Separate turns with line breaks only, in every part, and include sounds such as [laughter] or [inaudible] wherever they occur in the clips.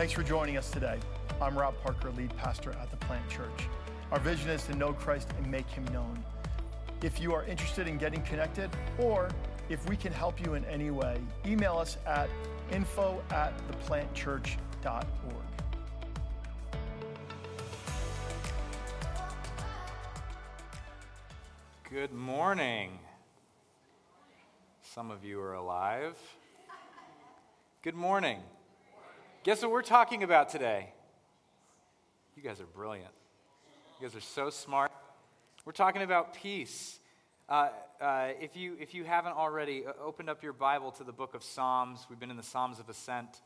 Thanks for joining us today. I'm Rob Parker, lead pastor at the Plant Church. Our vision is to know Christ and make him known. If you are interested in getting connected, or if we can help you in any way, email us at info at theplantchurch.org.
Good morning. Some of you are alive. Good morning. Guess what we're talking about today? You guys are brilliant. You guys are so smart. We're talking about peace. Uh, uh, if, you, if you haven't already opened up your Bible to the book of Psalms, we've been in the Psalms of Ascent,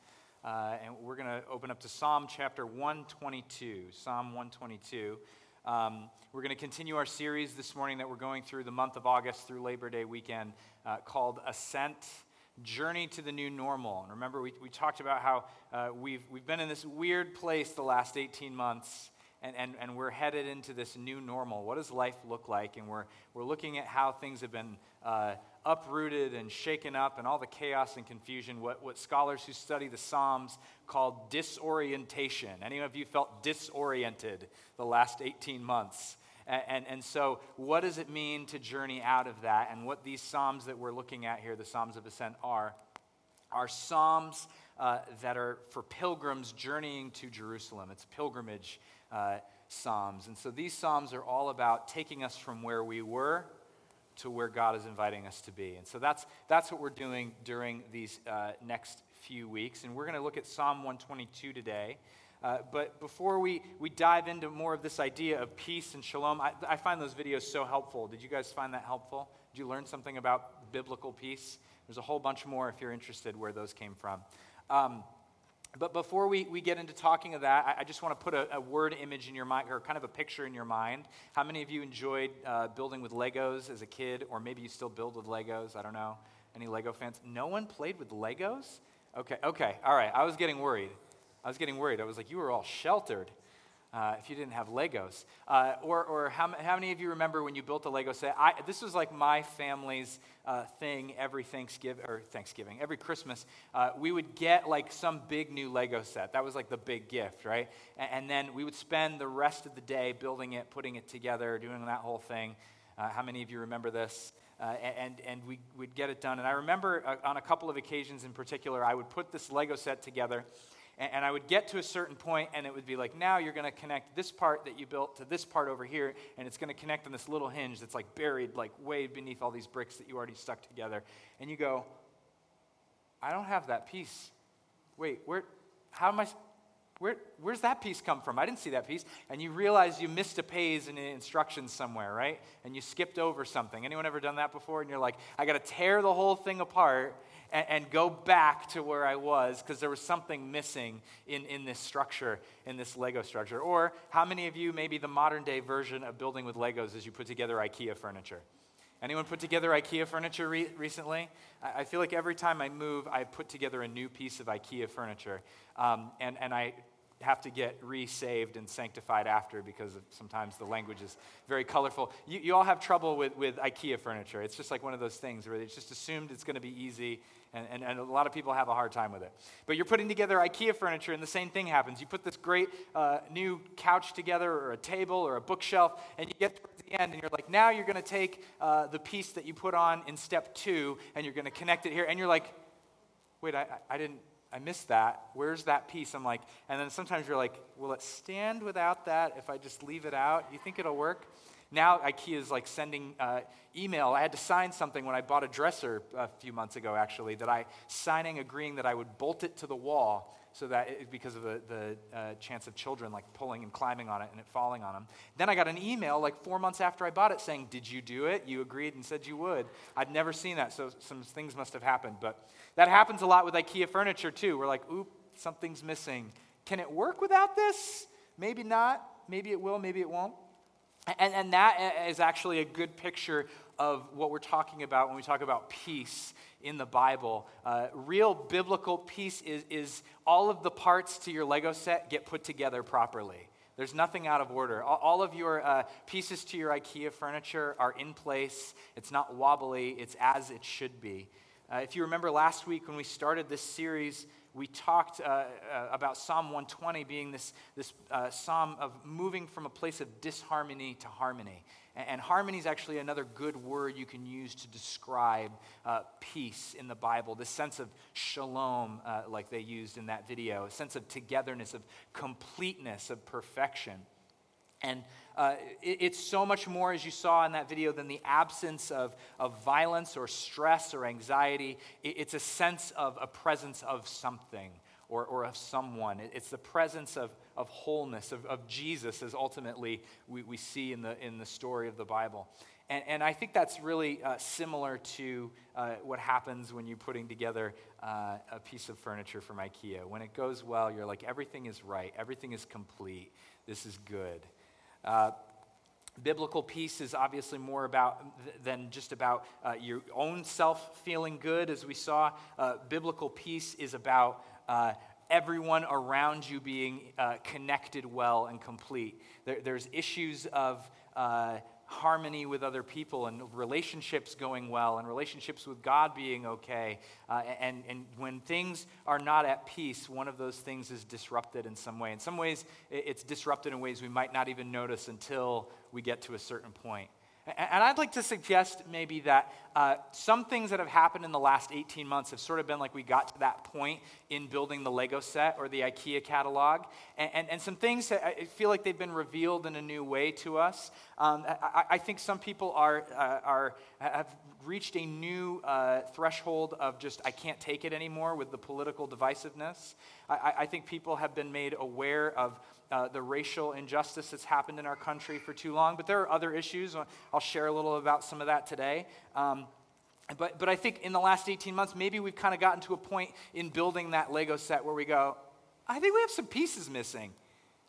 uh, and we're going to open up to Psalm chapter 122. Psalm 122. Um, we're going to continue our series this morning that we're going through the month of August through Labor Day weekend uh, called Ascent Journey to the New Normal. And remember, we, we talked about how uh, we've, we've been in this weird place the last 18 months. And, and, and we're headed into this new normal. What does life look like? And we're, we're looking at how things have been uh, uprooted and shaken up and all the chaos and confusion, what, what scholars who study the Psalms call disorientation. Any of you felt disoriented the last 18 months? And, and, so, what does it mean to journey out of that? And what these Psalms that we're looking at here, the Psalms of Ascent, are, are Psalms uh, that are for pilgrims journeying to Jerusalem. It's pilgrimage uh, Psalms. And so, these Psalms are all about taking us from where we were to where God is inviting us to be. And so that's, that's what we're doing during these uh, next few weeks. And we're going to look at Psalm 122 today. Uh, but before we, we dive into more of this idea of peace and shalom, I, I find those videos so helpful. Did you guys find that helpful? Did you learn something about biblical peace? There's a whole bunch more if you're interested where those came from. Um, but before we, we get into talking of that, I, I just want to put a, a, word image in your mind, or kind of a picture in your mind. How many of you enjoyed uh, building with Legos as a kid, or maybe you still build with Legos? I don't know. Any Lego fans? No one played with Legos? Okay, okay, all right. I was getting worried. I was getting worried. I was like, you were all sheltered uh, if you didn't have Legos. Uh, or or how, how many of you remember when you built a Lego set? I, this was like my family's uh, thing every Thanksgiving, or Thanksgiving, every Christmas. Uh, we would get like some big new Lego set. That was like the big gift, right? And, and then we would spend the rest of the day building it, putting it together, doing that whole thing. Uh, how many of you remember this? Uh, and, and we would get it done. And I remember on a couple of occasions in particular, I would put this Lego set together, and, and I would get to a certain point, and it would be like, now you're going to connect this part that you built to this part over here, and it's going to connect on this little hinge that's like buried, like way beneath all these bricks that you already stuck together. And you go, I don't have that piece. Wait, where, how am I, where, where's that piece come from? I didn't see that piece. And you realize you missed a page in the instructions somewhere, right? And you skipped over something. Anyone ever done that before? And you're like, I got to tear the whole thing apart and, and go back to where I was because there was something missing in, in this structure, in this Lego structure. Or how many of you, maybe the modern day version of building with Legos is you put together IKEA furniture? Anyone put together IKEA furniture re- recently? I, I, feel like every time I move, I put together a new piece of IKEA furniture. Um, and, and I have to get resaved and sanctified after because sometimes the language is very colorful. You, you all have trouble with, with IKEA furniture. It's just like one of those things where it's just assumed it's going to be easy, and, and, and, a lot of people have a hard time with it. But you're putting together IKEA furniture, and the same thing happens. You put this great uh, new couch together, or a table, or a bookshelf, and you get towards the end, and you're like, now you're going to take uh, the piece that you put on in step two, and you're going to connect it here, and you're like, wait, I, I didn't I missed that. Where's that piece? I'm like, and then sometimes you're like, will it stand without that if I just leave it out? You think it'll work? Now IKEA is like sending uh, email. I had to sign something when I bought a dresser a few months ago, actually, that I signing agreeing that I would bolt it to the wall so that it, because of the, the uh, chance of children like pulling and climbing on it and it falling on them. Then I got an email like four months after I bought it saying, "Did you do it? You agreed and said you would." I'd never seen that, so some things must have happened. But that happens a lot with IKEA furniture too. We're like, "Oop, something's missing. Can it work without this? Maybe not. Maybe it will. Maybe it won't." And, and that is actually a good picture of what we're talking about when we talk about peace in the Bible. Uh, real biblical peace is, is all of the parts to your Lego set get put together properly. There's nothing out of order. All, of your uh, pieces to your IKEA furniture are in place. It's not wobbly, it's as it should be. Uh, if you remember last week when we started this series, we talked uh, uh, about Psalm 120 being this, this uh, psalm of moving from a place of disharmony to harmony. And, and harmony is actually another good word you can use to describe uh, peace in the Bible, this sense of shalom, uh, like they used in that video, a sense of togetherness, of completeness, of perfection. And uh, it, it's so much more, as you saw in that video, than the absence of, of violence or stress or anxiety. It, it's a sense of a presence of something or, or of someone. It, it's the presence of, of wholeness, of, of Jesus, as ultimately we, we see in the, in the story of the Bible. And, and I think that's really uh, similar to uh, what happens when you're putting together uh, a piece of furniture from IKEA. When it goes well, you're like, everything is right, everything is complete, this is good. Uh, biblical peace is obviously more about than just about uh, your own self feeling good, as we saw. Uh, biblical peace is about uh, everyone around you being uh, connected well and complete. There, there's issues of uh, harmony with other people and relationships going well and relationships with God being okay. Uh, and, and when things are not at peace, one of those things is disrupted in some way. In some ways, it's disrupted in ways we might not even notice until we get to a certain point. And I'd like to suggest maybe that uh, some things that have happened in the last 18 months have sort of been like we got to that point in building the Lego set or the IKEA catalog. And, and, and some things that I feel like they've been revealed in a new way to us. Um, I, I, think some people are, uh, are, have reached a new uh, threshold of just, I can't take it anymore with the political divisiveness. I, I think people have been made aware of uh, the racial injustice that's happened in our country for too long. But there are other issues. I'll share a little about some of that today. Um, but, but I think in the last 18 months, maybe we've kind of gotten to a point in building that Lego set where we go, I think we have some pieces missing.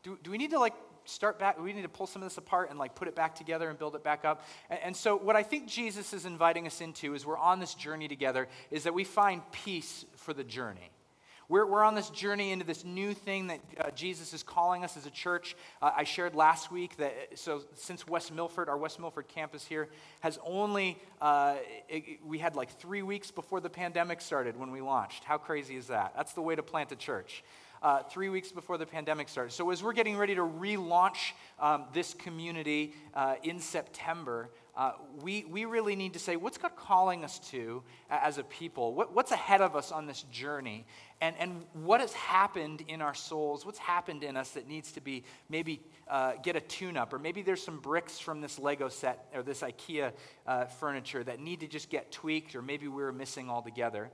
Do, do we need to like start back? We need to pull some of this apart and like put it back together and build it back up. And, and so, what I think Jesus is inviting us into as we're on this journey together is that we find peace for the journey. We're, we're on this journey into this new thing that uh, Jesus is calling us as a church. Uh, I shared last week that, so since West Milford, our West Milford campus here, has only, uh, it, we had like three weeks before the pandemic started when we launched. How crazy is that? That's the way to plant a church. Uh, three weeks before the pandemic started. So, as we're getting ready to relaunch um, this community uh, in September, uh, we, we really need to say, what's God calling us to as a people? What, what's ahead of us on this journey? And, and what has happened in our souls? What's happened in us that needs to be maybe uh, get a tune up? Or maybe there's some bricks from this Lego set or this IKEA uh, furniture that need to just get tweaked, or maybe we are missing altogether.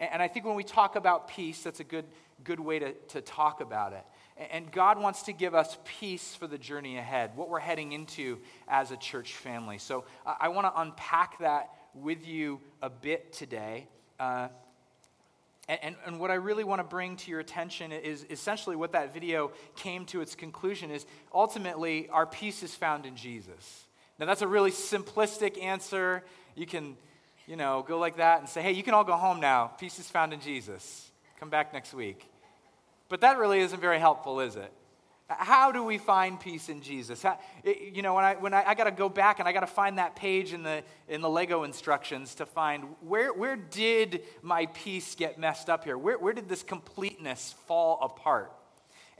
And, I think when we talk about peace, that's a good, good way to, to talk about it. And God wants to give us peace for the journey ahead, what we're heading into as a church family. So I want to unpack that with you a bit today. Uh, and, and, what I really want to bring to your attention is essentially what that video came to its conclusion is ultimately our peace is found in Jesus. Now, that's a really simplistic answer. You can, you know, go like that and say, hey, you can all go home now. Peace is found in Jesus. Come back next week. But that really isn't very helpful, is it? How do we find peace in Jesus? How, you know, when I, when I, I got to go back and I got to find that page in the, in the Lego instructions to find where, where did my peace get messed up here? Where, where did this completeness fall apart?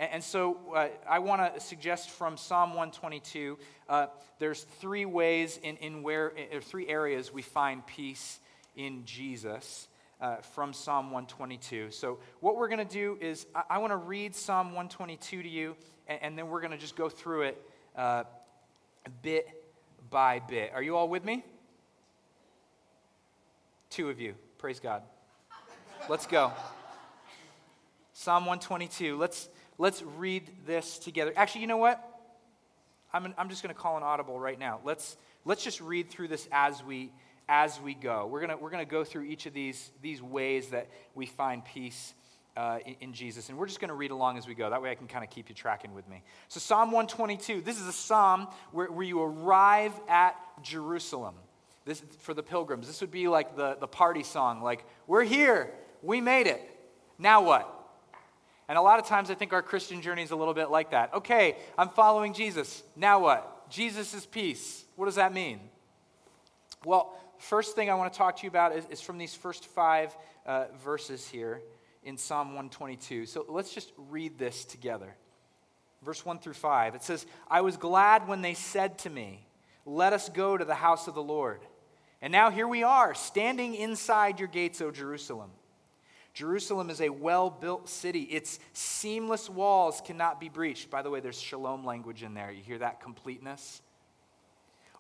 And, and so uh, I want to suggest from Psalm 122, uh, there's three ways in, in where, or three areas we find peace in Jesus uh, from Psalm 122. So, what we're going to do is, I, I want to read Psalm 122 to you, and, and then we're going to just go through it uh, bit by bit. Are you all with me? Two of you. Praise God. Let's go. Psalm 122. Let's, let's read this together. Actually, you know what? I'm, I'm just going to call an audible right now. Let's, let's just read through this as we as we go. We're going we're gonna go through each of these, these ways that we find peace uh, in, in, Jesus. And we're just going to read along as we go. That way I can kind of keep you tracking with me. So, Psalm 122, this is a psalm where, where you arrive at Jerusalem. This, for the pilgrims, this would be like the, the party song, like, we're here, we made it, now what? And a lot of times I think our Christian journey is a little bit like that. Okay, I'm following Jesus, now what? Jesus is peace. What does that mean? Well, first thing I want to talk to you about is, is from these first five uh, verses here. in Psalm 122. So let's just read this together. Verse 1 through 5. It says, I was glad when they said to me, Let us go to the house of the Lord. And now here we are, standing inside your gates, O Jerusalem. Jerusalem is a well built city. Its seamless walls cannot be breached. By the way, there's shalom language in there. You hear that completeness?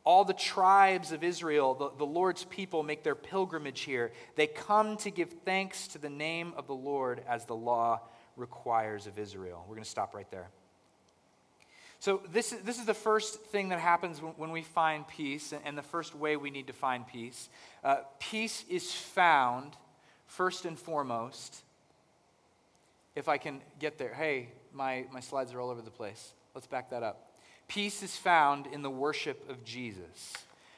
All the tribes of Israel, the, the Lord's people, make their pilgrimage here. They come to give thanks to the name of the Lord as the law requires of Israel. We're going to stop right there. So, this is, this is the first thing that happens when, we find peace, and the first way we need to find peace. Uh, peace is found, first and foremost, if I can get there. Hey, my, my slides are all over the place. Let's back that up. Peace is found in the worship of Jesus.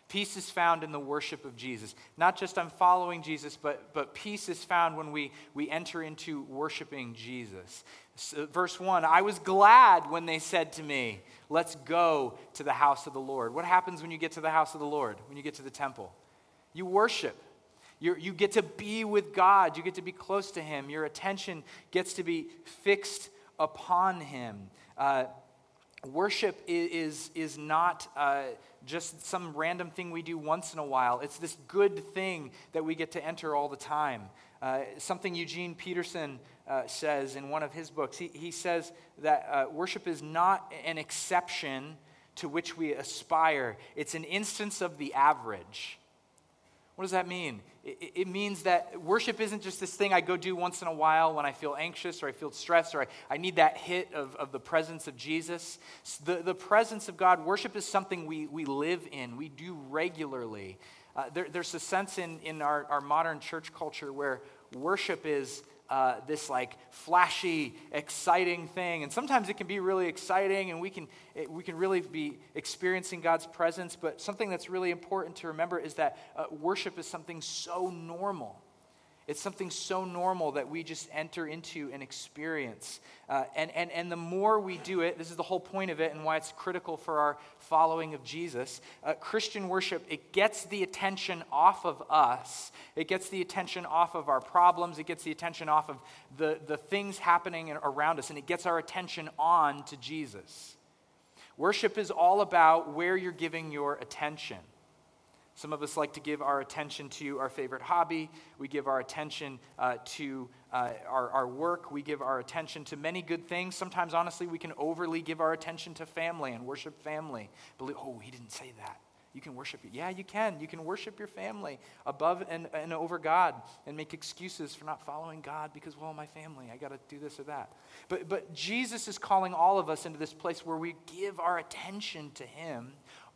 Peace is found in the worship of Jesus. Not just I'm following Jesus, but, but peace is found when we, we enter into worshiping Jesus. So, uh, verse 1 I was glad when they said to me, Let's go to the house of the Lord. What happens when you get to the house of the Lord, when you get to the temple? You worship. You you get to be with God. You get to be close to Him. Your attention gets to be fixed upon Him. Uh, Worship is, is not uh, just some random thing we do once in a while. It's this good thing that we get to enter all the time. Uh, something Eugene Peterson uh, says in one of his books. He, he says that uh, worship is not an exception to which we aspire, it's an instance of the average. What does that mean? It, means that worship isn't just this thing I go do once in a while when I feel anxious or I feel stressed or I, I need that hit of, of the presence of Jesus. The, the presence of God, worship is something we, we live in, we do regularly. Uh, there, there's a sense in, in our, our modern church culture where worship is uh, this like flashy, exciting thing. And sometimes it can be really exciting and we can, it, we can really be experiencing God's presence. But something that's really important to remember is that uh, worship is something so normal. It's something so normal that we just enter into and experience. Uh, and, and, and the more we do it, this is the whole point of it and why it's critical for our following of Jesus. Uh, Christian worship, it gets the attention off of us, it gets the attention off of our problems, it gets the attention off of the, the things happening around us, and it gets our attention on to Jesus. Worship is all about where you're giving your attention. Some of us like to give our attention to our favorite hobby. We give our attention uh, to uh, our, our work. We give our attention to many good things. Sometimes, honestly, we can overly give our attention to family and worship family. Believe, oh, he didn't say that. You can worship it. Yeah, you can. You can worship your family above and, and over God and make excuses for not following God because, well, my family, I got to do this or that. But, but Jesus is calling all of us into this place where we give our attention to Him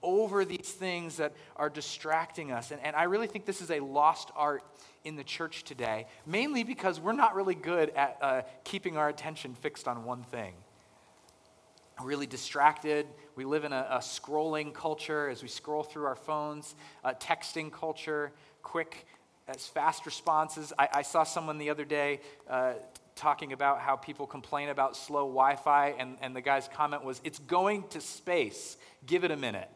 over these things that are distracting us. And, and I really think this is a lost art in the church today, mainly because we're not really good at uh, keeping our attention fixed on one thing. Really distracted. We live in a, a, scrolling culture as we scroll through our phones, a texting culture, quick, as fast responses. I, I saw someone the other day uh, talking about how people complain about slow Wi Fi, and, and the guy's comment was, It's going to space. Give it a minute.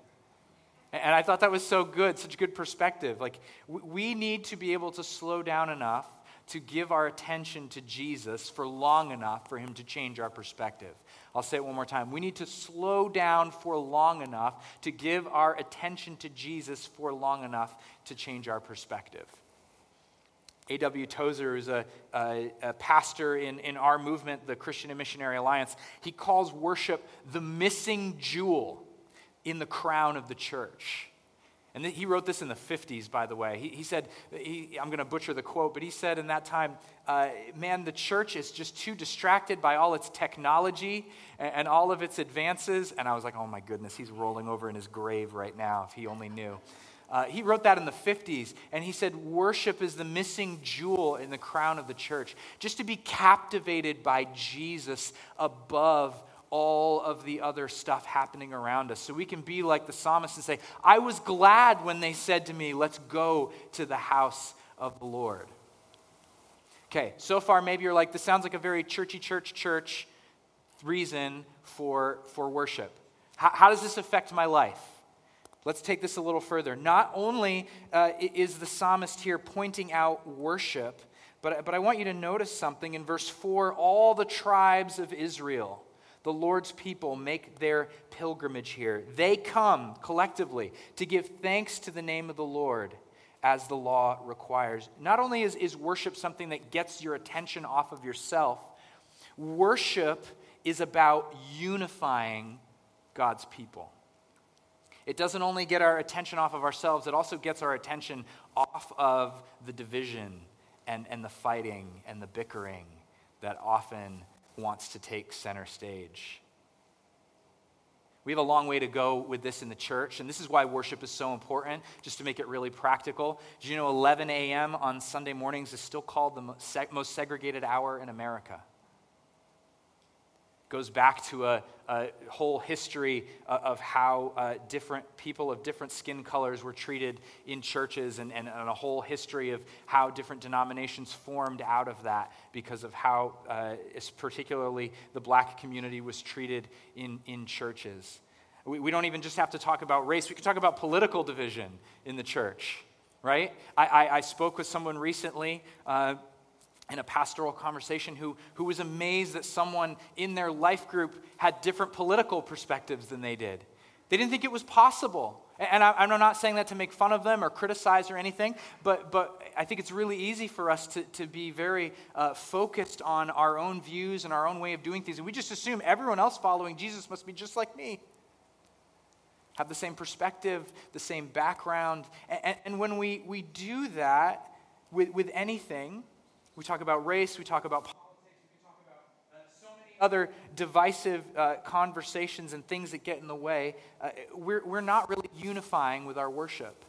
And I thought that was so good, such good perspective. Like, we need to be able to slow down enough to give our attention to Jesus for long enough for him to change our perspective. I'll say it one more time. We need to slow down for long enough to give our attention to Jesus for long enough to change our perspective. A.W. Tozer who's a, a, a, pastor in, in our movement, the Christian and Missionary Alliance. He calls worship the missing jewel in the crown of the church. And he wrote this in the 50s, by the way. He, he said, he, I'm going to butcher the quote, but he said in that time, uh, man, the church is just too distracted by all its technology and, and, all of its advances. And I was like, oh my goodness, he's rolling over in his grave right now, if he only knew. Uh, he wrote that in the 50s, and he said, Worship is the missing jewel in the crown of the church. Just to be captivated by Jesus above all of the other stuff happening around us. So we can be like the psalmist and say, I was glad when they said to me, Let's go to the house of the Lord. Okay, so far maybe you're like, This sounds like a very churchy church church reason for, for worship. How, how does this affect my life? Let's take this a little further. Not only uh, is the psalmist here pointing out worship, But, but I want you to notice something. In verse 4, all the tribes of Israel, the Lord's people, make their pilgrimage here. They come collectively to give thanks to the name of the Lord as the law requires. Not only is, is worship something that gets your attention off of yourself, worship is about unifying God's people. It doesn't only get our attention off of ourselves, it also gets our attention off of the division and, and the fighting and the bickering that often wants to take center stage. We have a long way to go with this in the church, and this is why worship is so important, just to make it really practical. Did you know 11 a.m. on Sunday mornings is still called the most segregated hour in America? Goes back to a, a whole history uh, of how uh, different people of different skin colors were treated in churches and, and, and, a whole history of how different denominations formed out of that because of how, uh, particularly, the black community was treated in, in churches. We, we don't even just have to talk about race, we can talk about political division in the church right? I, I, I, spoke with someone recently uh, in a pastoral conversation who, who was amazed that someone in their life group had different political perspectives than they did. They didn't think it was possible. And I, am not saying that to make fun of them or criticize or anything, but, but I think it's really easy for us to, to be very uh, focused on our own views and our own way of doing things. And we just assume everyone else following Jesus must be just like me, have the same perspective, the same background. And, and when we, we do that with, with anything, we talk about race, we talk about politics, we talk about uh, so many other divisive uh, conversations and things that get in the way. Uh, we're, we're not really unifying with our worship.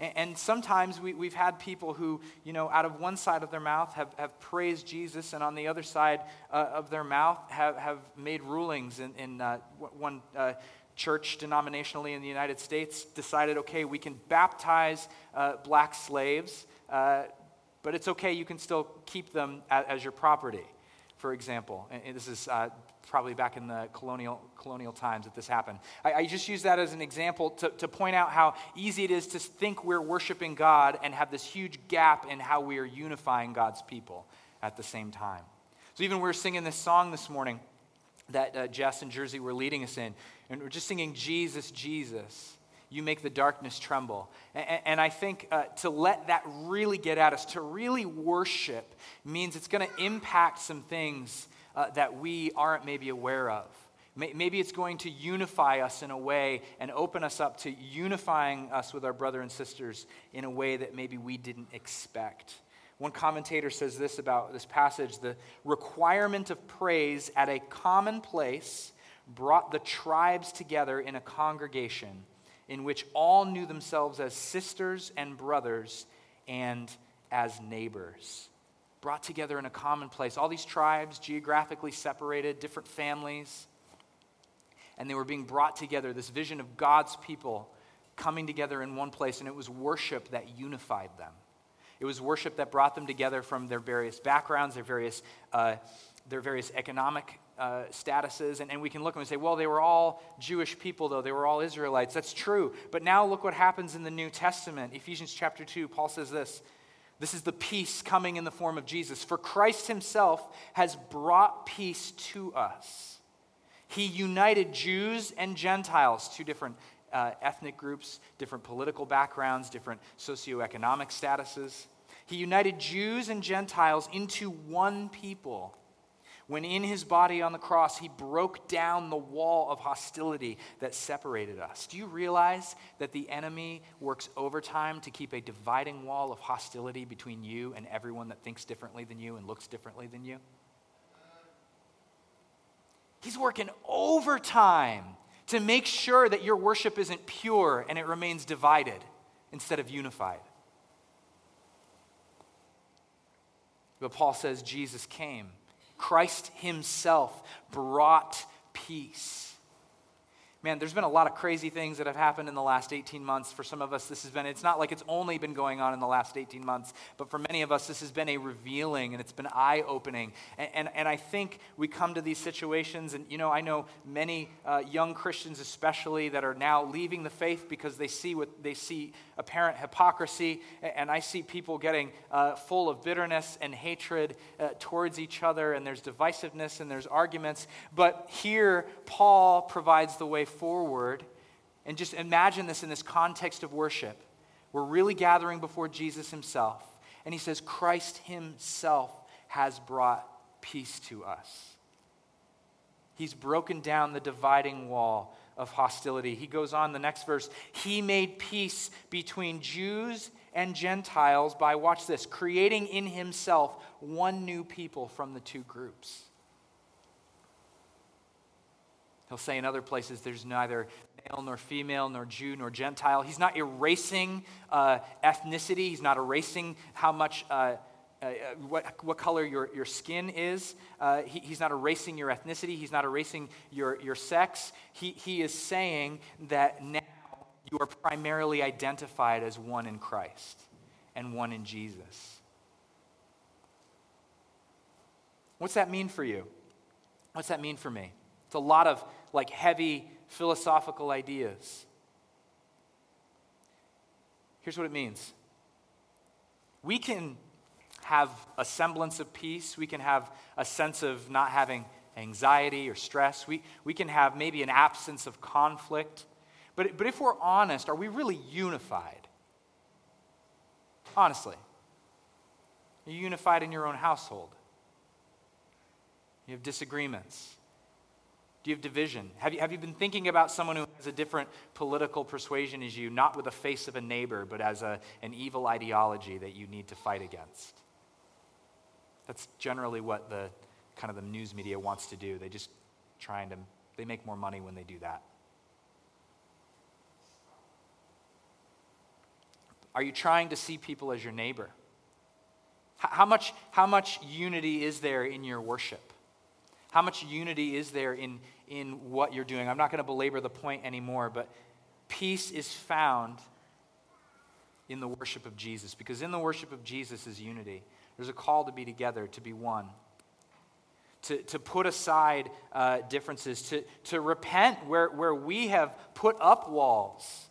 And, sometimes we, we've had people who, you know, out of one side of their mouth have, have praised Jesus, and on the other side uh, of their mouth have, have made rulings in, in uh, one uh, church denominationally in the United States decided, okay, we can baptize uh, black slaves, uh, but it's okay, you can still keep them as your property, for example. And this is uh, probably back in the colonial, colonial times that this happened. I, I just use that as an example to, to point out how easy it is to think we're worshiping God and have this huge gap in how we are unifying God's people at the same time. So even we're singing this song this morning that uh, Jess and Jersey were leading us in, and we're just singing Jesus, Jesus you make the darkness tremble. And, and I think uh, to let that really get at us, to really worship, means it's going to impact some things uh, that we aren't maybe aware of. Maybe it's going to unify us in a way and open us up to unifying us with our brother and sisters in a way that maybe we didn't expect. One commentator says this about this passage the requirement of praise at a common place brought the tribes together in a congregation in which all knew themselves as sisters and brothers and as neighbors. Brought together in a common place. All these tribes, geographically separated, different families. And they were being brought together, this vision of God's people coming together in one place. And it was worship that unified them. It was worship that brought them together from their various backgrounds, their various, uh, their various economic uh, statuses, and, and we can look and say, well, they were all Jewish people, though. They were all Israelites. That's true. But now look what happens in the New Testament. Ephesians chapter 2, Paul says this This is the peace coming in the form of Jesus. For Christ himself has brought peace to us. He united Jews and Gentiles, two different uh, ethnic groups, different political backgrounds, different socioeconomic statuses. He united Jews and Gentiles into one people when in his body on the cross, he broke down the wall of hostility that separated us. Do you realize that the enemy works overtime to keep a dividing wall of hostility between you and everyone that thinks differently than you and looks differently than you? He's working overtime to make sure that your worship isn't pure and it remains divided instead of unified. But Paul says Jesus came Christ Himself brought peace. Man, there's been a lot of crazy things that have happened in the last 18 months. For some of us, this has been, it's not like it's only been going on in the last 18 months, but for many of us, this has been a revealing and it's been eye opening. And, and, and, I think we come to these situations, and you know, I know many uh, young Christians, especially, that are now leaving the faith because they see what they see apparent hypocrisy. And I see people getting uh, full of bitterness and hatred uh, towards each other, and there's divisiveness and there's arguments. But here, Paul provides the way forward. And just imagine this in this context of worship. We're really gathering before Jesus himself. And he says, Christ himself has brought peace to us. He's broken down the dividing wall of hostility. He goes on the next verse. He made peace between Jews and Gentiles by, watch this, creating in himself one new people from the two groups. He'll say in other places there's neither male nor female, nor Jew nor Gentile. He's not erasing uh, ethnicity, he's not erasing how much. Uh, uh, what, what color your, your skin is. Uh, he, he's not erasing your ethnicity. He's not erasing your, your sex. He, he is saying that now you are primarily identified as one in Christ and one in Jesus. What's that mean for you? What's that mean for me? It's a lot of like heavy philosophical ideas. Here's what it means we can have a semblance of peace, we can have a sense of not having anxiety or stress, we, we can have maybe an absence of conflict. But, but if we're honest, are we really unified? Honestly. Are you unified in your own household? You have disagreements. Do you have division? Have you, have you been thinking about someone who has a different political persuasion as you, not with the face of a neighbor, but as a, an evil ideology that you need to fight against? That's generally what the kind of the news media wants to do. They just trying to um, they make more money when they do that. Are you trying to see people as your neighbor? How much, how much unity is there in your worship? How much unity is there in, in what you're doing? I'm not going to belabor the point anymore, but peace is found in the worship of Jesus because in the worship of Jesus is unity. There's a call to be together, to be one, to, to put aside uh, differences, to, to repent where, where we have put up walls,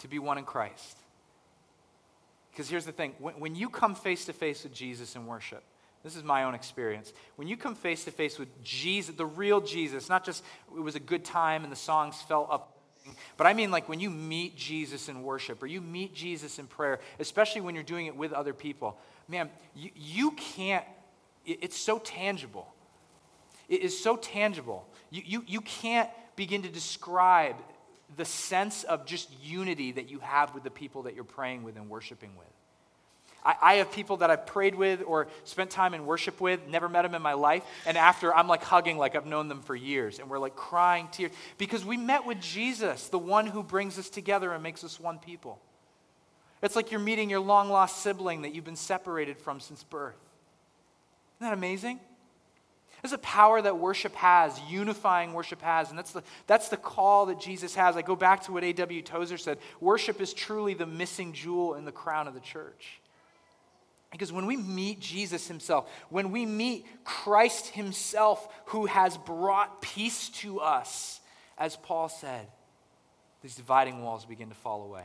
to be one in Christ. Because here's the thing when, when you come face to face with Jesus in worship, this is my own experience. When you come face to face with Jesus, the real Jesus, not just it was a good time and the songs felt up, but I mean like when you meet Jesus in worship or you meet Jesus in prayer, especially when you're doing it with other people, man, you, you can't, it, it's so tangible. It is so tangible. You, you, you can't begin to describe the sense of just unity that you have with the people that you're praying with and worshiping with. I, have people that I've prayed with or spent time in worship with, never met them in my life, and after I'm like hugging like I've known them for years, and we're like crying tears because we met with Jesus, the one who brings us together and makes us one people. It's like you're meeting your long lost sibling that you've been separated from since birth. Isn't that amazing? There's a power that worship has, unifying worship has, and that's the, that's the call that Jesus has. I go back to what A.W. Tozer said worship is truly the missing jewel in the crown of the church. Because when we meet Jesus himself, when we meet Christ himself who has brought peace to us, as Paul said, these dividing walls begin to fall away.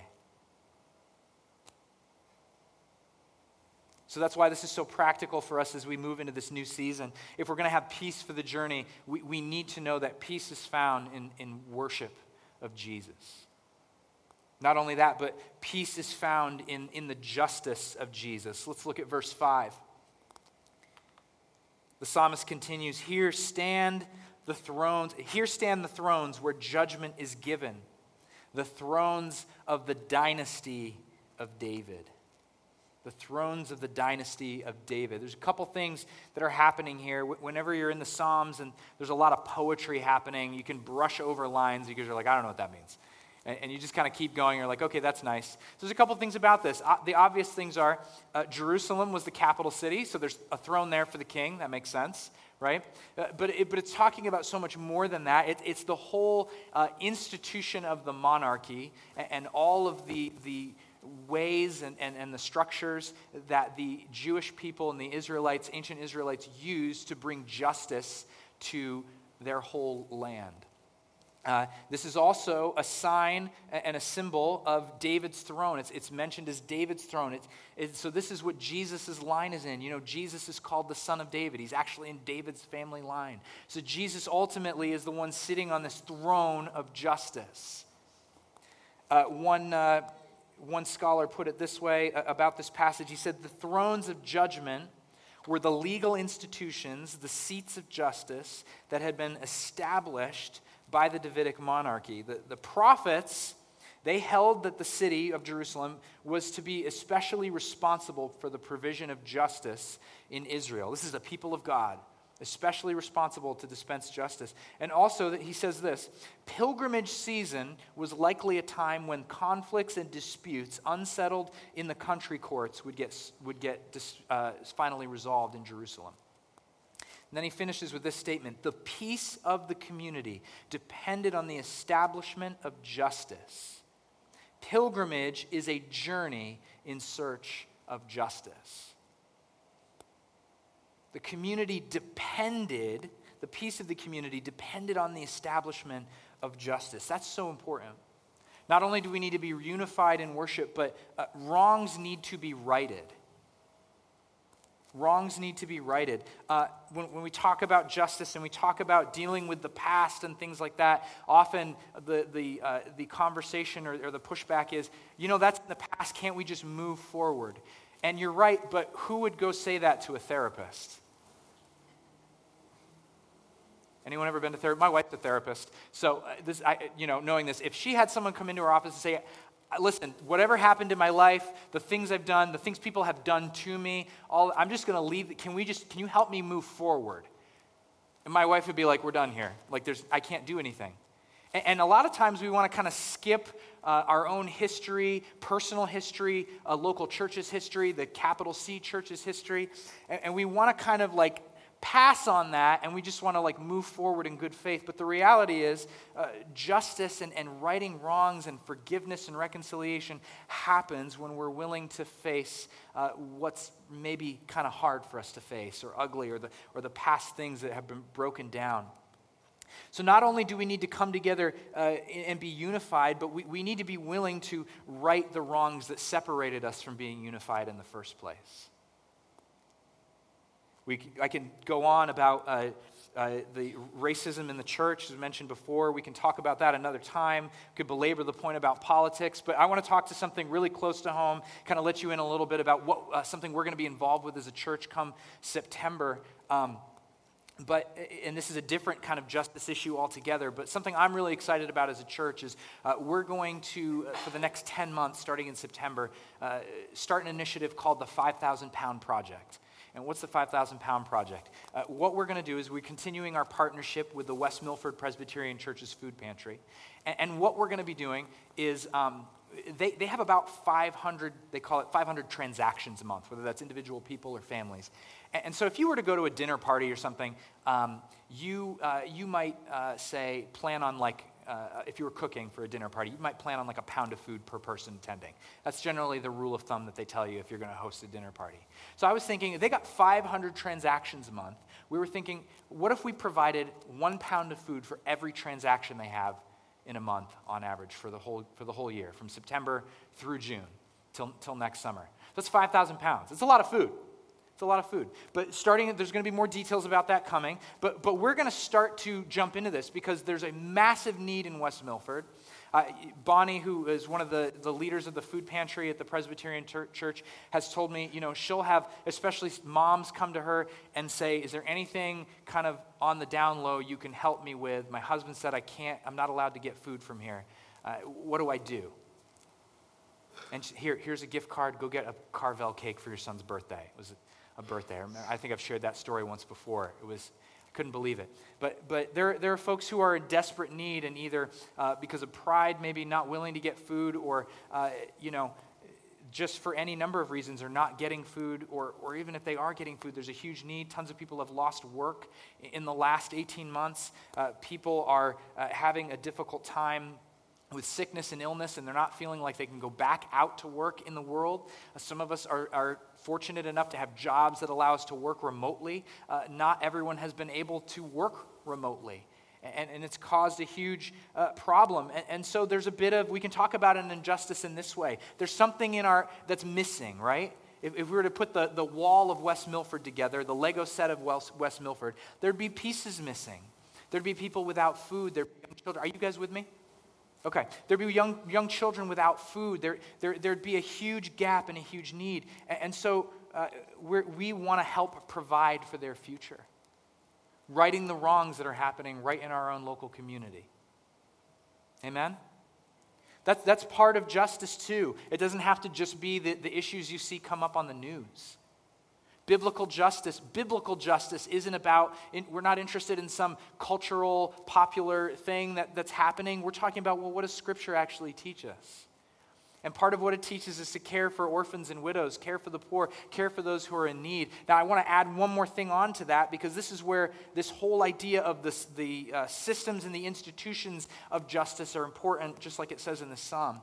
So that's why this is so practical for us as we move into this new season. If we're going to have peace for the journey, we, we need to know that peace is found in, in worship of Jesus. Not only that, but peace is found in, in the justice of Jesus. Let's look at verse 5. The psalmist continues Here stand the thrones, here stand the thrones where judgment is given, the thrones of the dynasty of David the thrones of the dynasty of David. There's a couple things that are happening here. Whenever you're in the Psalms and there's a lot of poetry happening, you can brush over lines because you're like, I don't know what that means. And, you just kind of keep going. You're like, okay, that's nice. So there's a couple things about this. The obvious things are uh, Jerusalem was the capital city, so there's a throne there for the king. That makes sense. right? Uh, but, it, but it's talking about so much more than that. It, it's the whole uh, institution of the monarchy and, and, all of the, the ways and, and, and the structures that the Jewish people and the Israelites, ancient Israelites, used to bring justice to their whole land. Uh, this is also a sign and a symbol of David's throne. It's, it's mentioned as David's throne. It's, it's, so, this is what Jesus' line is in. You know, Jesus is called the Son of David. He's actually in David's family line. So, Jesus ultimately is the one sitting on this throne of justice. Uh, one, uh, one scholar put it this way about this passage he said, The thrones of judgment were the legal institutions, the seats of justice that had been established by the Davidic monarchy. The, the prophets, they held that the city of Jerusalem was to be especially responsible for the provision of justice in Israel. This is the people of God, especially responsible to dispense justice. And also, that he says this pilgrimage season was likely a time when conflicts and disputes unsettled in the country courts would get, would get uh, finally resolved in Jerusalem. And then he finishes with this statement The peace of the community depended on the establishment of justice. Pilgrimage is a journey in search of justice. The community depended, the peace of the community depended on the establishment of justice. That's so important. Not only do we need to be unified in worship, but uh, wrongs need to be righted. Wrongs need to be righted. Uh, when, when, we talk about justice and we talk about dealing with the past and things like that, often the, the, uh, the conversation or, or the pushback is, you know, that's in the past. Can't we just move forward? And you're right, but who would go say that to a therapist? Anyone ever been to therapy? My wife's a therapist. So, uh, this, I, you know, knowing this, if she had someone come into her office and say, listen, whatever happened in my life, the things I've done, the things people have done to me, all, I'm just going to leave. Can we just, can you help me move forward? And my wife would be like, we're done here. Like, there's, I can't do anything. And, and a lot of times we want to kind of skip uh, our own history, personal history, a local church's history, the capital C church's history, and, and we want to kind of like pass on that and we just want to like move forward in good faith. But the reality is uh, justice and, and righting wrongs and forgiveness and reconciliation happens when we're willing to face uh, what's maybe kind of hard for us to face or ugly or the, or the past things that have been broken down so, not only do we need to come together uh, and be unified, but we, we need to be willing to right the wrongs that separated us from being unified in the first place. We, I can go on about uh, uh, the racism in the church, as mentioned before. We can talk about that another time. We could belabor the point about politics, but I want to talk to something really close to home, kind of let you in a little bit about what, uh, something we're going to be involved with as a church come September. Um, but and this is a different kind of justice issue altogether but something i'm really excited about as a church is uh, we're going to uh, for the next 10 months starting in september uh, start an initiative called the 5000 pound project and what's the 5,000 pound project? Uh, what we're going to do is we're continuing our partnership with the West Milford Presbyterian Church's food pantry. And, and what we're going to be doing is um, they, they have about 500, they call it 500 transactions a month, whether that's individual people or families. And, and so if you were to go to a dinner party or something, um, you, uh, you might uh, say, plan on like uh, if you were cooking for a dinner party, you might plan on like a pound of food per person attending. That's generally the rule of thumb that they tell you if you're going to host a dinner party. So I was thinking, they got 500 transactions a month. We were thinking, what if we provided one pound of food for every transaction they have in a month on average for the whole, for the whole year, from September through June till, till next summer? That's 5,000 pounds. It's a lot of food. It's a lot of food. But starting, there's going to be more details about that coming. But, but we're going to start to jump into this because there's a massive need in West Milford. Uh, Bonnie, who is one of the, the leaders of the food pantry at the Presbyterian Church, has told me, you know, she'll have especially moms come to her and say, Is there anything kind of on the down low you can help me with? My husband said, I can't, I'm not allowed to get food from here. Uh, what do I do? And she, here, here's a gift card. Go get a Carvel cake for your son's birthday. It was a birthday. I think I've shared that story once before. It was, I couldn't believe it. But, but there, there are folks who are in desperate need and either uh, because of pride, maybe not willing to get food, or, uh, you know, just for any number of reasons, are not getting food, or, or even if they are getting food, there's a huge need. Tons of people have lost work in the last 18 months. Uh, people are uh, having a difficult time with sickness and illness, and they're not feeling like they can go back out to work in the world. Uh, some of us are, are, fortunate enough to have jobs that allow us to work remotely. Uh, not everyone has been able to work remotely and, and it's caused a huge uh, problem. And, and, so there's a bit of, we can talk about an injustice in this way. There's something in our, that's missing, right? If, if we were to put the, the wall of West Milford together, the Lego set of West, West Milford, there'd be pieces missing. There'd be people without food. There'd be children. Are you guys with me? Okay. There'd be young, young children without food. There, there, there'd be a huge gap and a huge need. And, and so uh, we want to help provide for their future righting the wrongs that are happening right in our own local community. Amen? That's, that's part of justice, too. It doesn't have to just be the, the issues you see come up on the news. Biblical justice, biblical justice isn't about, we're not interested in some cultural, popular thing that, that's happening. We're talking about, well, what does Scripture actually teach us? And part of what it teaches is to care for orphans and widows, care for the poor, care for those who are in need. Now, I want to add one more thing on to that because this is where this whole idea of this, the uh, systems and the institutions of justice are important, just like it says in the psalm.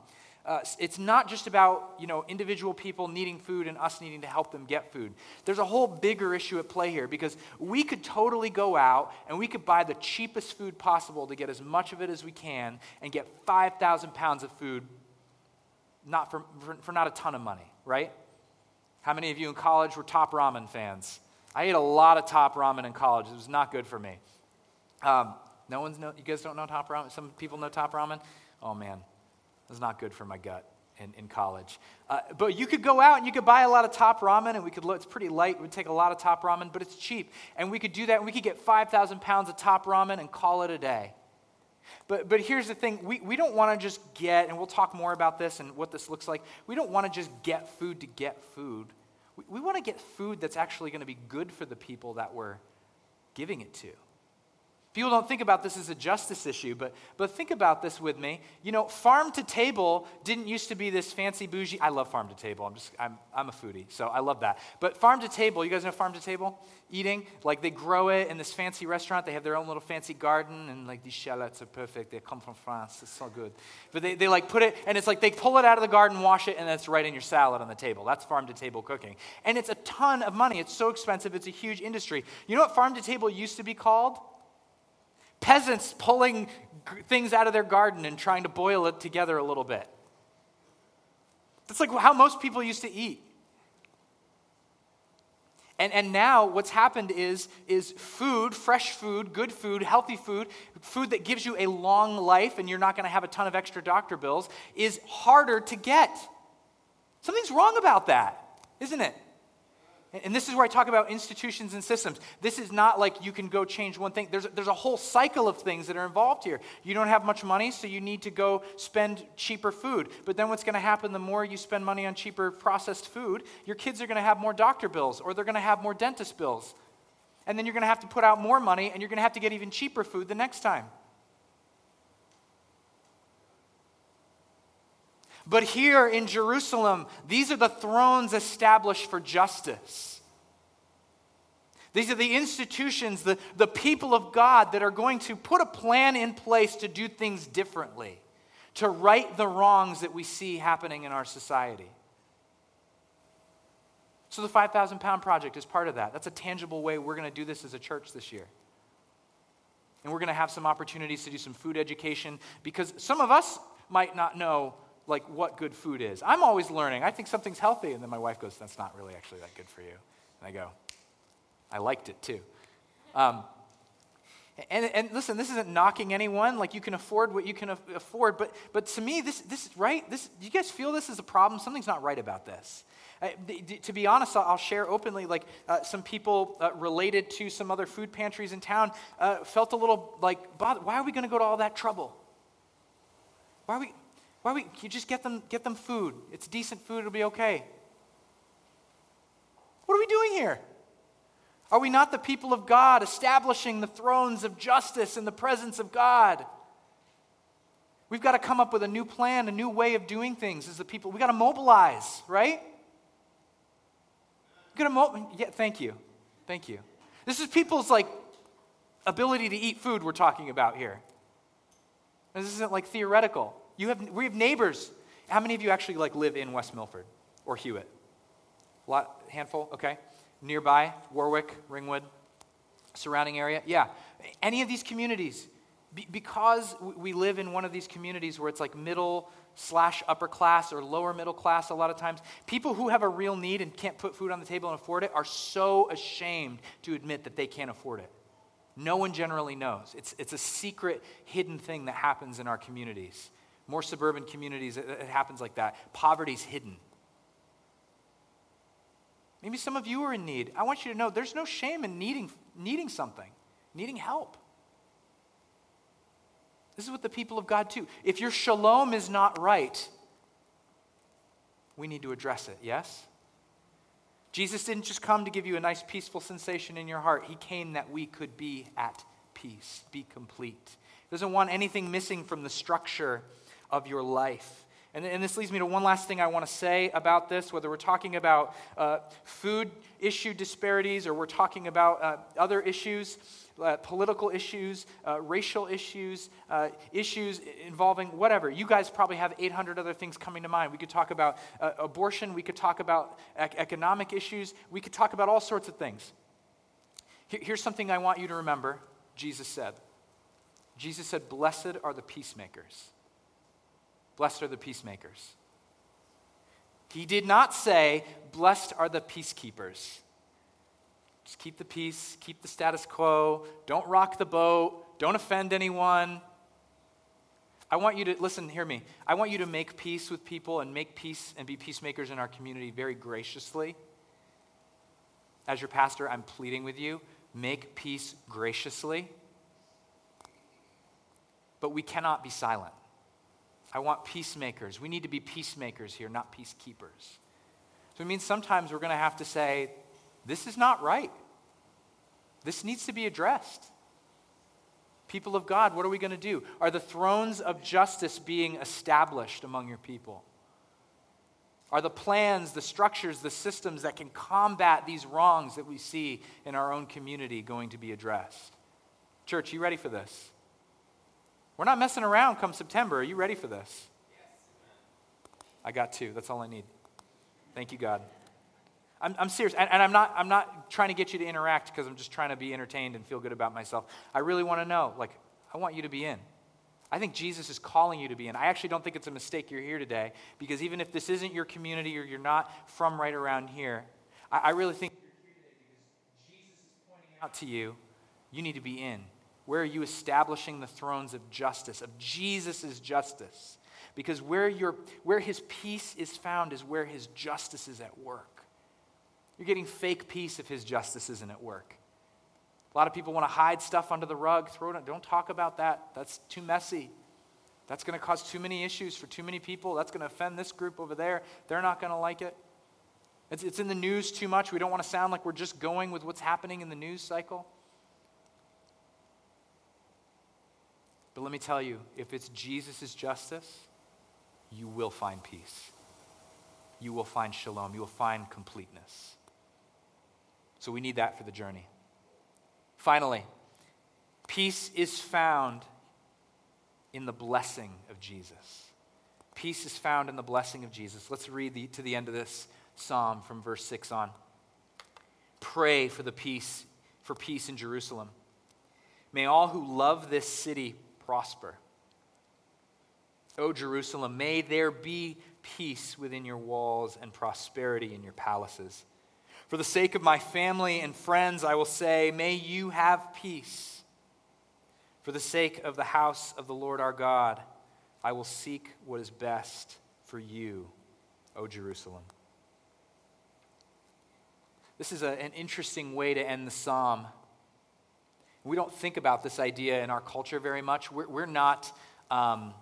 Uh, it's not just about you know individual people needing food and us needing to help them get food. There's a whole bigger issue at play here because we could totally go out and we could buy the cheapest food possible to get as much of it as we can and get 5,000 pounds of food not for, for, for not a ton of money, right? How many of you in college were top ramen fans? I ate a lot of top ramen in college. It was not good for me. Um, no one's know, you guys don't know top ramen? Some people know top ramen? Oh man, was not good for my gut in, in college. Uh, but you could go out and you could buy a lot of top ramen, and we could, look. it's pretty light. It would take a lot of top ramen, but it's cheap. And we could do that, and we could get 5,000 pounds of top ramen and call it a day. But, but here's the thing we, we don't want to just get, and we'll talk more about this and what this looks like. We don't want to just get food to get food. We, we want to get food that's actually going to be good for the people that we're giving it to. People don't think about this as a justice issue, but, but think about this with me. You know, farm to table didn't used to be this fancy bougie. I love farm to table. I'm just, I'm, I'm a foodie, so I love that. But farm to table, you guys know farm to table? Eating, like they grow it in this fancy restaurant. They have their own little fancy garden, and like these shallots are perfect. They come from France. It's so good. But they, they like put it, and it's like they pull it out of the garden, wash it, and it's right in your salad on the table. That's farm to table cooking. And it's a ton of money. It's so expensive. It's a huge industry. You know what farm to table used to be called? Peasants pulling things out of their garden and trying to boil it together a little bit. That's like how most people used to eat. And, and now what's happened is, is food, fresh food, good food, healthy food, food that gives you a long life and you're not going to have a ton of extra doctor bills, is harder to get. Something's wrong about that, isn't it? And this is where I talk about institutions and systems. This is not like you can go change one thing. There's, there's a whole cycle of things that are involved here. You don't have much money, so you need to go spend cheaper food. But then what's going to happen the more you spend money on cheaper processed food, your kids are going to have more doctor bills or they're going to have more dentist bills. And then you're going to have to put out more money and you're going to have to get even cheaper food the next time. But here in Jerusalem, these are the thrones established for justice. These are the institutions, the, the people of God that are going to put a plan in place to do things differently, to right the wrongs that we see happening in our society. So, the 5,000 pound project is part of that. That's a tangible way we're going to do this as a church this year. And we're going to have some opportunities to do some food education because some of us might not know like what good food is. I'm always learning. I think something's healthy, and then my wife goes, "That's not really actually that good for you." And I go, "I liked it too." Um, and, and listen, this isn't knocking anyone. Like you can afford what you can afford, but but to me, this this right. This you guys feel this is a problem? Something's not right about this. Uh, to be honest, I'll share openly. Like uh, some people uh, related to some other food pantries in town uh, felt a little like, bothered. why are we going to go to all that trouble? Why are we? Why we, you just get them, get them food? It's decent food, it'll be okay. What are we doing here? Are we not the people of God establishing the thrones of justice in the presence of God? We've got to come up with a new plan, a new way of doing things as the people. We've got to mobilize, right? We've got to mo- yeah, thank you. Thank you. This is people's like ability to eat food we're talking about here. This isn't like theoretical. You have, we have neighbors. How many of you actually like live in West Milford or Hewitt? A lot, handful, okay. Nearby, Warwick, Ringwood, surrounding area. Yeah. Any of these communities, be, because we live in one of these communities where it's like middle slash upper class or lower middle class a lot of times, people who have a real need and can't put food on the table and afford it are so ashamed to admit that they can't afford it. No one generally knows. It's, it's a secret, hidden thing that happens in our communities. More suburban communities, it, it happens like that. Poverty's hidden. Maybe some of you are in need. I want you to know there's no shame in needing, needing something, needing help. This is what the people of God do. If your shalom is not right, we need to address it, yes? Jesus didn't just come to give you a nice, peaceful sensation in your heart. He came that we could be at peace, be complete. He doesn't want anything missing from the structure of your life. And, and this leads me to one last thing I want to say about this, whether we're talking about uh, food issue disparities or we're talking about uh, other issues uh, political issues, uh, racial issues, uh, issues involving whatever. You guys probably have 800 other things coming to mind. We could talk about uh, abortion, we could talk about ec- economic issues, we could talk about all sorts of things. Here, here's something I want you to remember Jesus said. Jesus said, Blessed are the peacemakers. Blessed are the peacemakers. He did not say, Blessed are the peacekeepers. Just keep the peace, keep the status quo, don't rock the boat, don't offend anyone. I want you to, listen, hear me. I want you to make peace with people and make peace and be peacemakers in our community very graciously. As your pastor, I'm pleading with you make peace graciously. But we cannot be silent. I want peacemakers. We need to be peacemakers here, not peacekeepers. So it means sometimes we're going to have to say, this is not right. This needs to be addressed. People of God, what are we going to do? Are the thrones of justice being established among your people? Are the plans, the structures, the systems that can combat these wrongs that we see in our own community going to be addressed? Church, you ready for this? We're not messing around come September. Are you ready for this? I got two. That's all I need. Thank you, God. I'm, I'm serious. And, and, I'm, not, I'm not trying to get you to interact because I'm just trying to be entertained and feel good about myself. I really want to know. Like, I want you to be in. I think Jesus is calling you to be in. I actually don't think it's a mistake you're here today because even if this isn't your community or you're not from right around here, I, I really think Jesus is pointing out to you, you need to be in. Where are you establishing the thrones of justice, of Jesus' justice? Because where, your, where his peace is found is where his justice is at work. You're getting fake peace if his justice isn't at work. A lot of people want to hide stuff under the rug, throw it. Don't talk about that. That's too messy. That's going to cause too many issues for too many people. That's going to offend this group over there. They're not going to like it. It's, it's in the news too much. We don't want to sound like we're just going with what's happening in the news cycle. But let me tell you if it's Jesus' justice, you will find peace. You will find shalom. You will find completeness. So we need that for the journey. Finally, peace is found in the blessing of Jesus. Peace is found in the blessing of Jesus. Let's read the, to the end of this psalm from verse 6 on. Pray for the peace, for peace in Jerusalem. May all who love this city prosper. O Jerusalem, may there be peace within your walls and prosperity in your palaces. For the sake of my family and friends, I will say, May you have peace. For the sake of the house of the Lord our God, I will seek what is best for you, O Jerusalem. This is a, an interesting way to end the psalm. We don't think about this idea in our culture very much. We're, we're not. Um,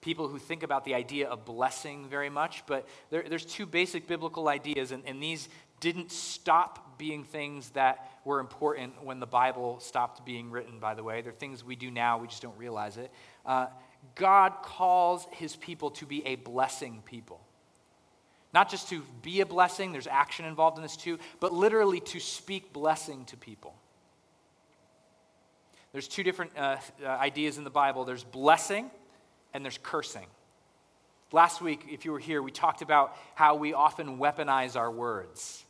people who think about the idea of blessing very much, but there, there's two basic biblical ideas, and, and these didn't stop being things that were important when the Bible stopped being written, by the way. They're things we do now, we just don't realize it. Uh, God calls his people to be a blessing people. Not just to be a blessing, there's action involved in this too, but literally to speak blessing to people. There's two different uh, uh, ideas in the Bible there's blessing and there's cursing. Last week, if you were here, we talked about how we often weaponize our words.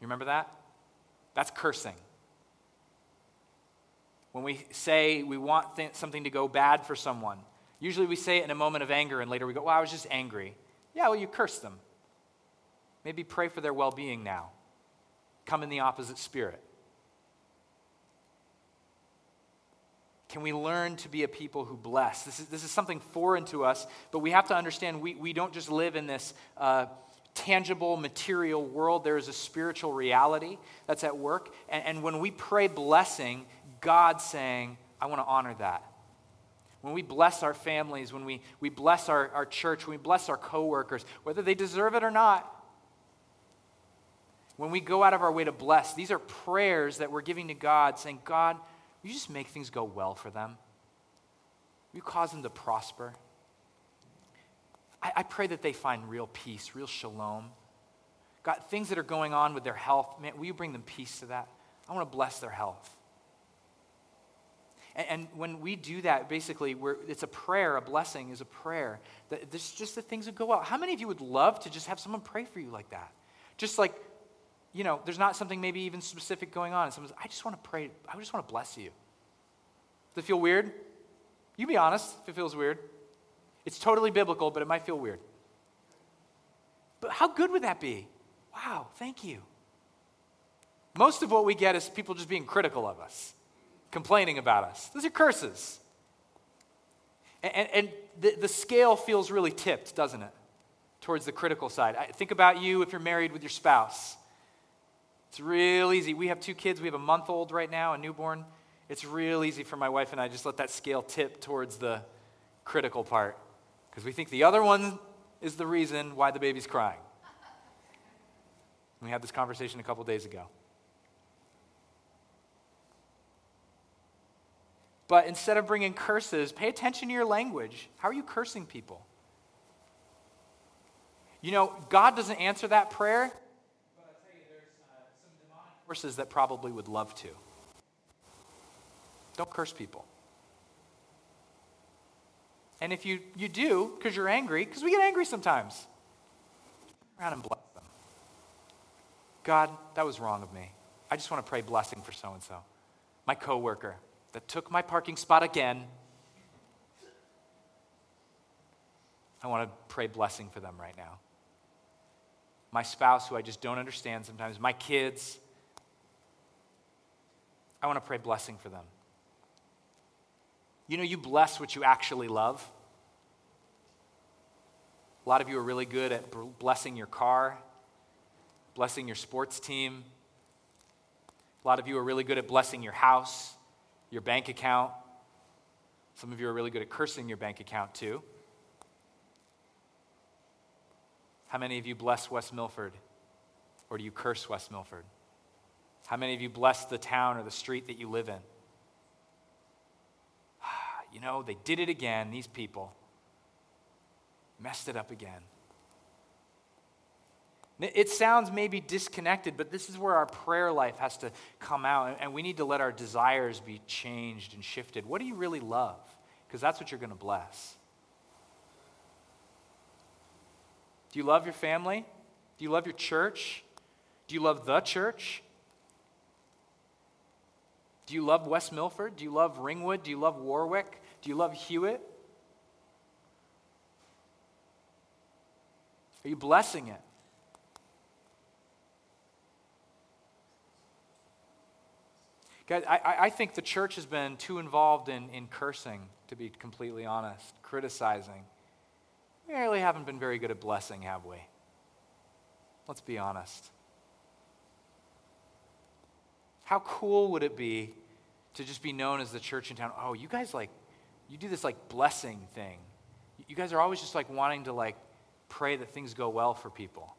You remember that? That's cursing. When we say we want th- something to go bad for someone, usually we say it in a moment of anger and later we go, well, I was just angry. Yeah, well, you curse them. Maybe pray for their well being now. Come in the opposite spirit. Can we learn to be a people who bless? This is, this is something foreign to us, but we have to understand we, we don't just live in this uh, tangible, material world. There is a spiritual reality that's at work. And, and when we pray blessing, God's saying, I want to honor that. When we bless our families, when we, we bless our, our church, when we bless our coworkers, whether they deserve it or not, when we go out of our way to bless, these are prayers that we're giving to God, saying, God, you just make things go well for them? You cause them to prosper? I, I pray that they find real peace, real shalom. God, things that are going on with their health, man, will you bring them peace to that? I want to bless their health. And, and when we do that, basically, it's a prayer, a blessing is a prayer. That this just the things that go out. How many of you would love to just have someone pray for you like that? Just like, you know, there's not something maybe even specific going on. And someone's, I just want to pray, I just want to bless you. Does it feel weird? You be honest if it feels weird. It's totally biblical, but it might feel weird. But how good would that be? Wow, thank you. Most of what we get is people just being critical of us, complaining about us. Those are curses. And, and, and the, the scale feels really tipped, doesn't it? Towards the critical side. I, think about you if you're married with your spouse. It's real easy. We have two kids. We have a month old right now, a newborn. It's real easy for my wife and I just let that scale tip towards the critical part because we think the other one is the reason why the baby's crying. We had this conversation a couple days ago. But instead of bringing curses, pay attention to your language. How are you cursing people? You know, God doesn't answer that prayer, but I tell you, there's uh, some that probably would love to. Don't curse people. And if you, you do, because you're angry, because we get angry sometimes, around and bless them. God, that was wrong of me. I just want to pray blessing for so and so. My coworker that took my parking spot again. I want to pray blessing for them right now. My spouse, who I just don't understand sometimes, my kids. I want to pray blessing for them. You know, you bless what you actually love. A lot of you are really good at blessing your car, blessing your sports team. A lot of you are really good at blessing your house, your bank account. Some of you are really good at cursing your bank account too. How many of you bless West Milford? Or do you curse West Milford? How many of you bless the town or the street that you live in? [sighs] you know, they did it again, these people. Messed it up again. It sounds maybe disconnected, but this is where our prayer life has to come out, and we need to let our desires be changed and shifted. What do you really love? Because that's what you're going to bless. Do you love your family? Do you love your church? Do you love the church? Do you love West Milford? Do you love Ringwood? Do you love Warwick? Do you love Hewitt? Are you blessing it? Guys, I, I think the church has been too involved in, in cursing, to be completely honest, criticizing. We really haven't been very good at blessing, have we? Let's be honest. How cool would it be to just be known as the church in town? Oh, you guys like you do this like blessing thing. You guys are always just like wanting to like pray that things go well for people.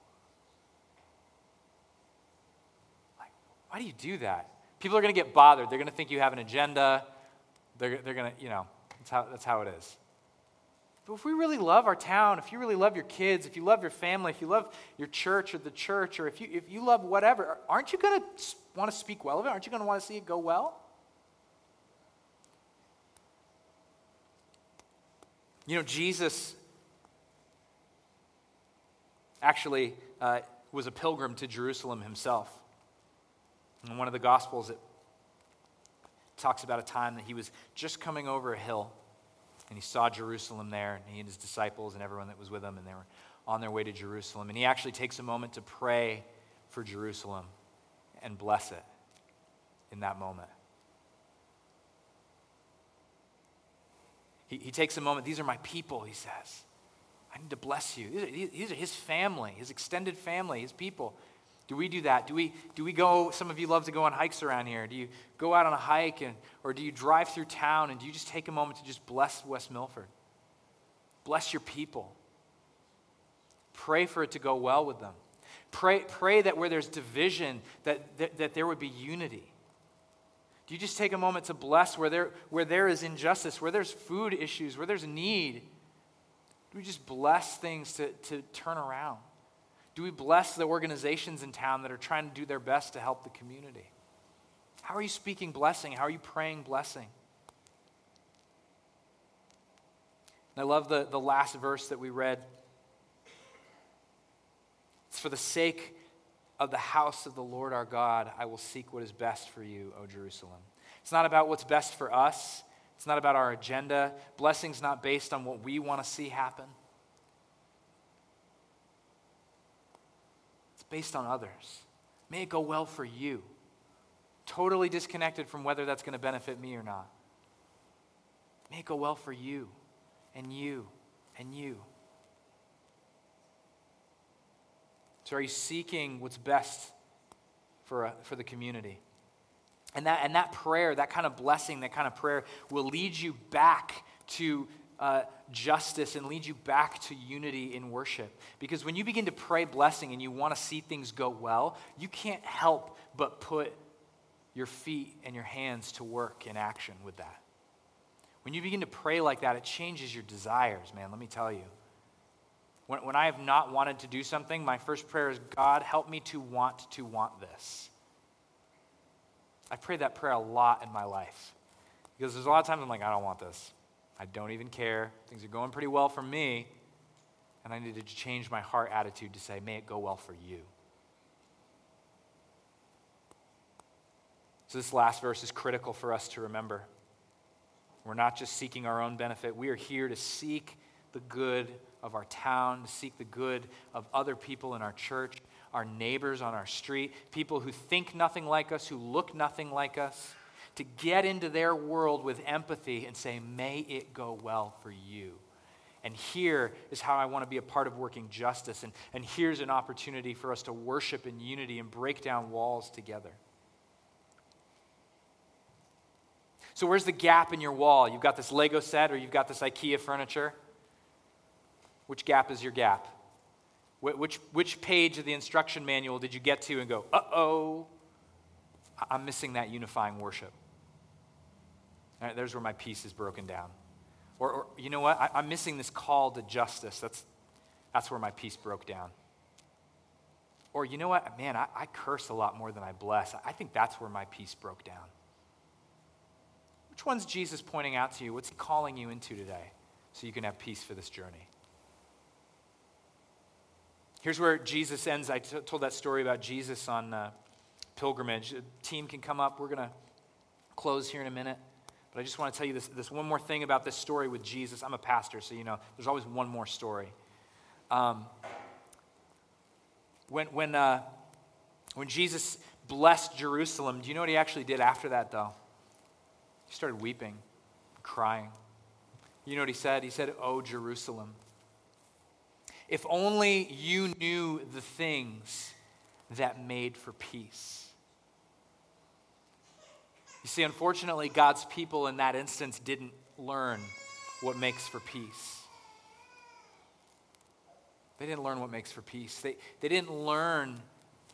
Like, why do you do that? People are going to get bothered. They're going to think you have an agenda. They're, they're going to, you know, that's how, that's how it is. But if we really love our town, if you really love your kids, if you love your family, if you love your church or the church, or if you, if you love whatever, aren't you going to want to speak well of it? Aren't you going to want to see it go well? You know, Jesus actually uh, was a pilgrim to Jerusalem himself. In one of the Gospels, it talks about a time that he was just coming over a hill and he saw Jerusalem there, and he and his disciples and everyone that was with him, and they were on their way to Jerusalem. And he actually takes a moment to pray for Jerusalem and bless it in that moment. He, he takes a moment, these are my people, he says. I need to bless you. These are, these are his family, his extended family, his people. Do we do that? Do we, do we go, some of you love to go on hikes around here. Do you go out on a hike and, or do you drive through town and do you just take a moment to just bless West Milford? Bless your people. Pray for it to go well with them. Pray, pray that where there's division, that, that, that there would be unity. Do you just take a moment to bless where there, where there is injustice, where there's food issues, where there's need? Do we just bless things to, to turn around? Do we bless the organizations in town that are trying to do their best to help the community? How are you speaking blessing? How are you praying blessing? And I love the, the last verse that we read. It's for the sake of the house of the Lord our God, I will seek what is best for you, O Jerusalem. It's not about what's best for us. It's not about our agenda. Blessing's not based on what we want to see happen. It's based on others. May it go well for you. Totally disconnected from whether that's going to benefit me or not. May it go well for you and you and you. So, are you seeking what's best for, uh, for the community? And that, and that prayer, that kind of blessing, that kind of prayer will lead you back to uh, justice and lead you back to unity in worship. Because when you begin to pray blessing and you want to see things go well, you can't help but put your feet and your hands to work in action with that. When you begin to pray like that, it changes your desires, man, let me tell you. When, when I have not wanted to do something, my first prayer is God, help me to want to want this. I pray that prayer a lot in my life. Because there's a lot of times I'm like, I don't want this. I don't even care. Things are going pretty well for me. And I need to change my heart attitude to say, may it go well for you. So, this last verse is critical for us to remember. We're not just seeking our own benefit, we are here to seek the good of our town, to seek the good of other people in our church, our neighbors on our street, people who think nothing like us, who look nothing like us to get into their world with empathy and say, May it go well for you. And here is how I want to be a part of working justice. And, and here's an opportunity for us to worship in unity and break down walls together. So, where's the gap in your wall? You've got this Lego set or you've got this IKEA furniture. Which gap is your gap? Which, which page of the instruction manual did you get to and go, uh oh, I'm missing that unifying worship? Right, there's where my peace is broken down. Or, or you know what? I, am missing this call to justice. That's, that's where my peace broke down. Or you know what? Man, I, I curse a lot more than I bless. I think that's where my peace broke down. Which one's Jesus pointing out to you? What's he calling you into today so you can have peace for this journey? Here's where Jesus ends. I t- told that story about Jesus on uh, pilgrimage. The team can come up. We're going to close here in a minute. But I just want to tell you this, this one more thing about this story with Jesus. I'm a pastor, so you know, there's always one more story. Um, when, when, uh, when Jesus blessed Jerusalem, do you know what he actually did after that, though? He started weeping, crying. You know what he said? He said, Oh, Jerusalem. If only you knew the things that made for peace. You see, unfortunately, God's people in that instance didn't learn what makes for peace. They didn't learn what makes for peace. They, they didn't learn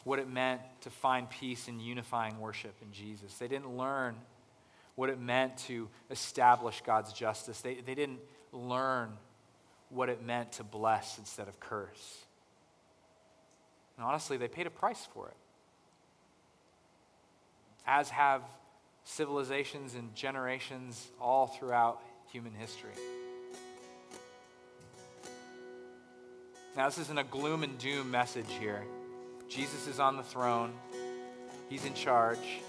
what it meant to find peace in unifying worship in Jesus. They didn't learn what it meant to establish God's justice. They, they didn't learn what it meant to bless instead of curse. And honestly, they paid a price for it. As have civilizations and generations all throughout human history. Now, this isn't a gloom and doom message here. Jesus is on the throne, He's in charge.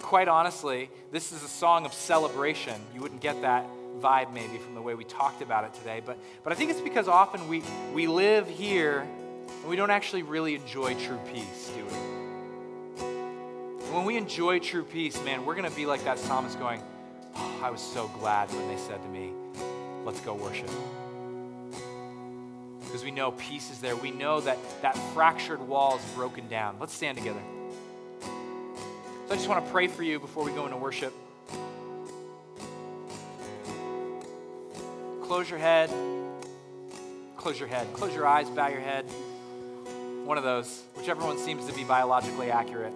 Quite honestly, this is a song of celebration. You wouldn't get that vibe maybe from the way we talked about it today, but, but I think it's because often we, we live here and we don't actually really enjoy true peace, do we? When we enjoy true peace, man, we're going to be like that psalmist going, oh, I was so glad when they said to me, let's go worship because we know peace is there. We know that that fractured wall is broken down. Let's stand together. So I just want to pray for you before we go into worship. Close your head. Close your head. Close your eyes, bow your head. One of those, whichever one seems to be biologically accurate.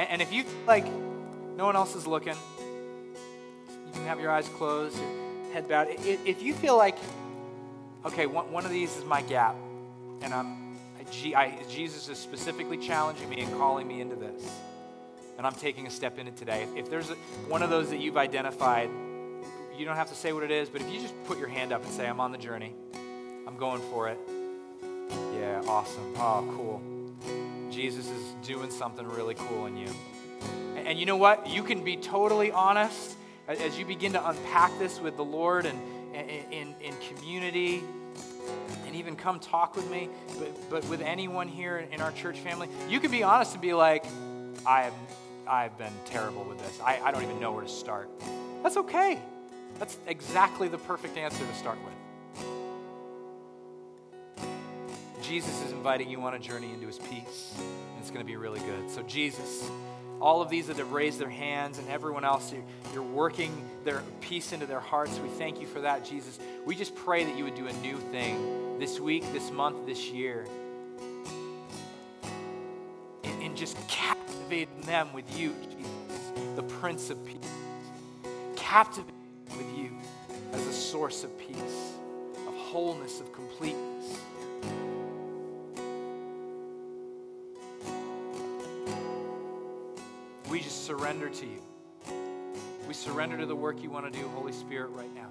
And, and if you like no one else is looking, you can have your eyes closed your head bowed. If you feel like, okay, one of these is my gap, and I'm, I, Jesus is specifically challenging me and calling me into this, and I'm taking a step in it today. If, there's one of those that you've identified, you don't have to say what it is, but if you just put your hand up and say, I'm on the journey, I'm going for it. Yeah, awesome. Oh, cool. Jesus is doing something really cool in you. And, and you know what? You can be totally honest as you begin to unpack this with the Lord and in, in community, and even come talk with me, but, but with anyone here in our church family, you can be honest and be like, I have, I've been terrible with this. I, I don't even know where to start. That's okay. That's exactly the perfect answer to start with. Jesus is inviting you on a journey into his peace, and it's going to be really good. So, Jesus, all of these that have raised their hands and everyone else, you're working their peace into their hearts. We thank you for that, Jesus. We just pray that you would do a new thing this week, this month, this year. And, just captivating them with you, Jesus, the Prince of Peace. Captivating with you as a source of peace, of wholeness, of completeness. We just surrender to you. We surrender to the work you want to do, Holy Spirit, right now.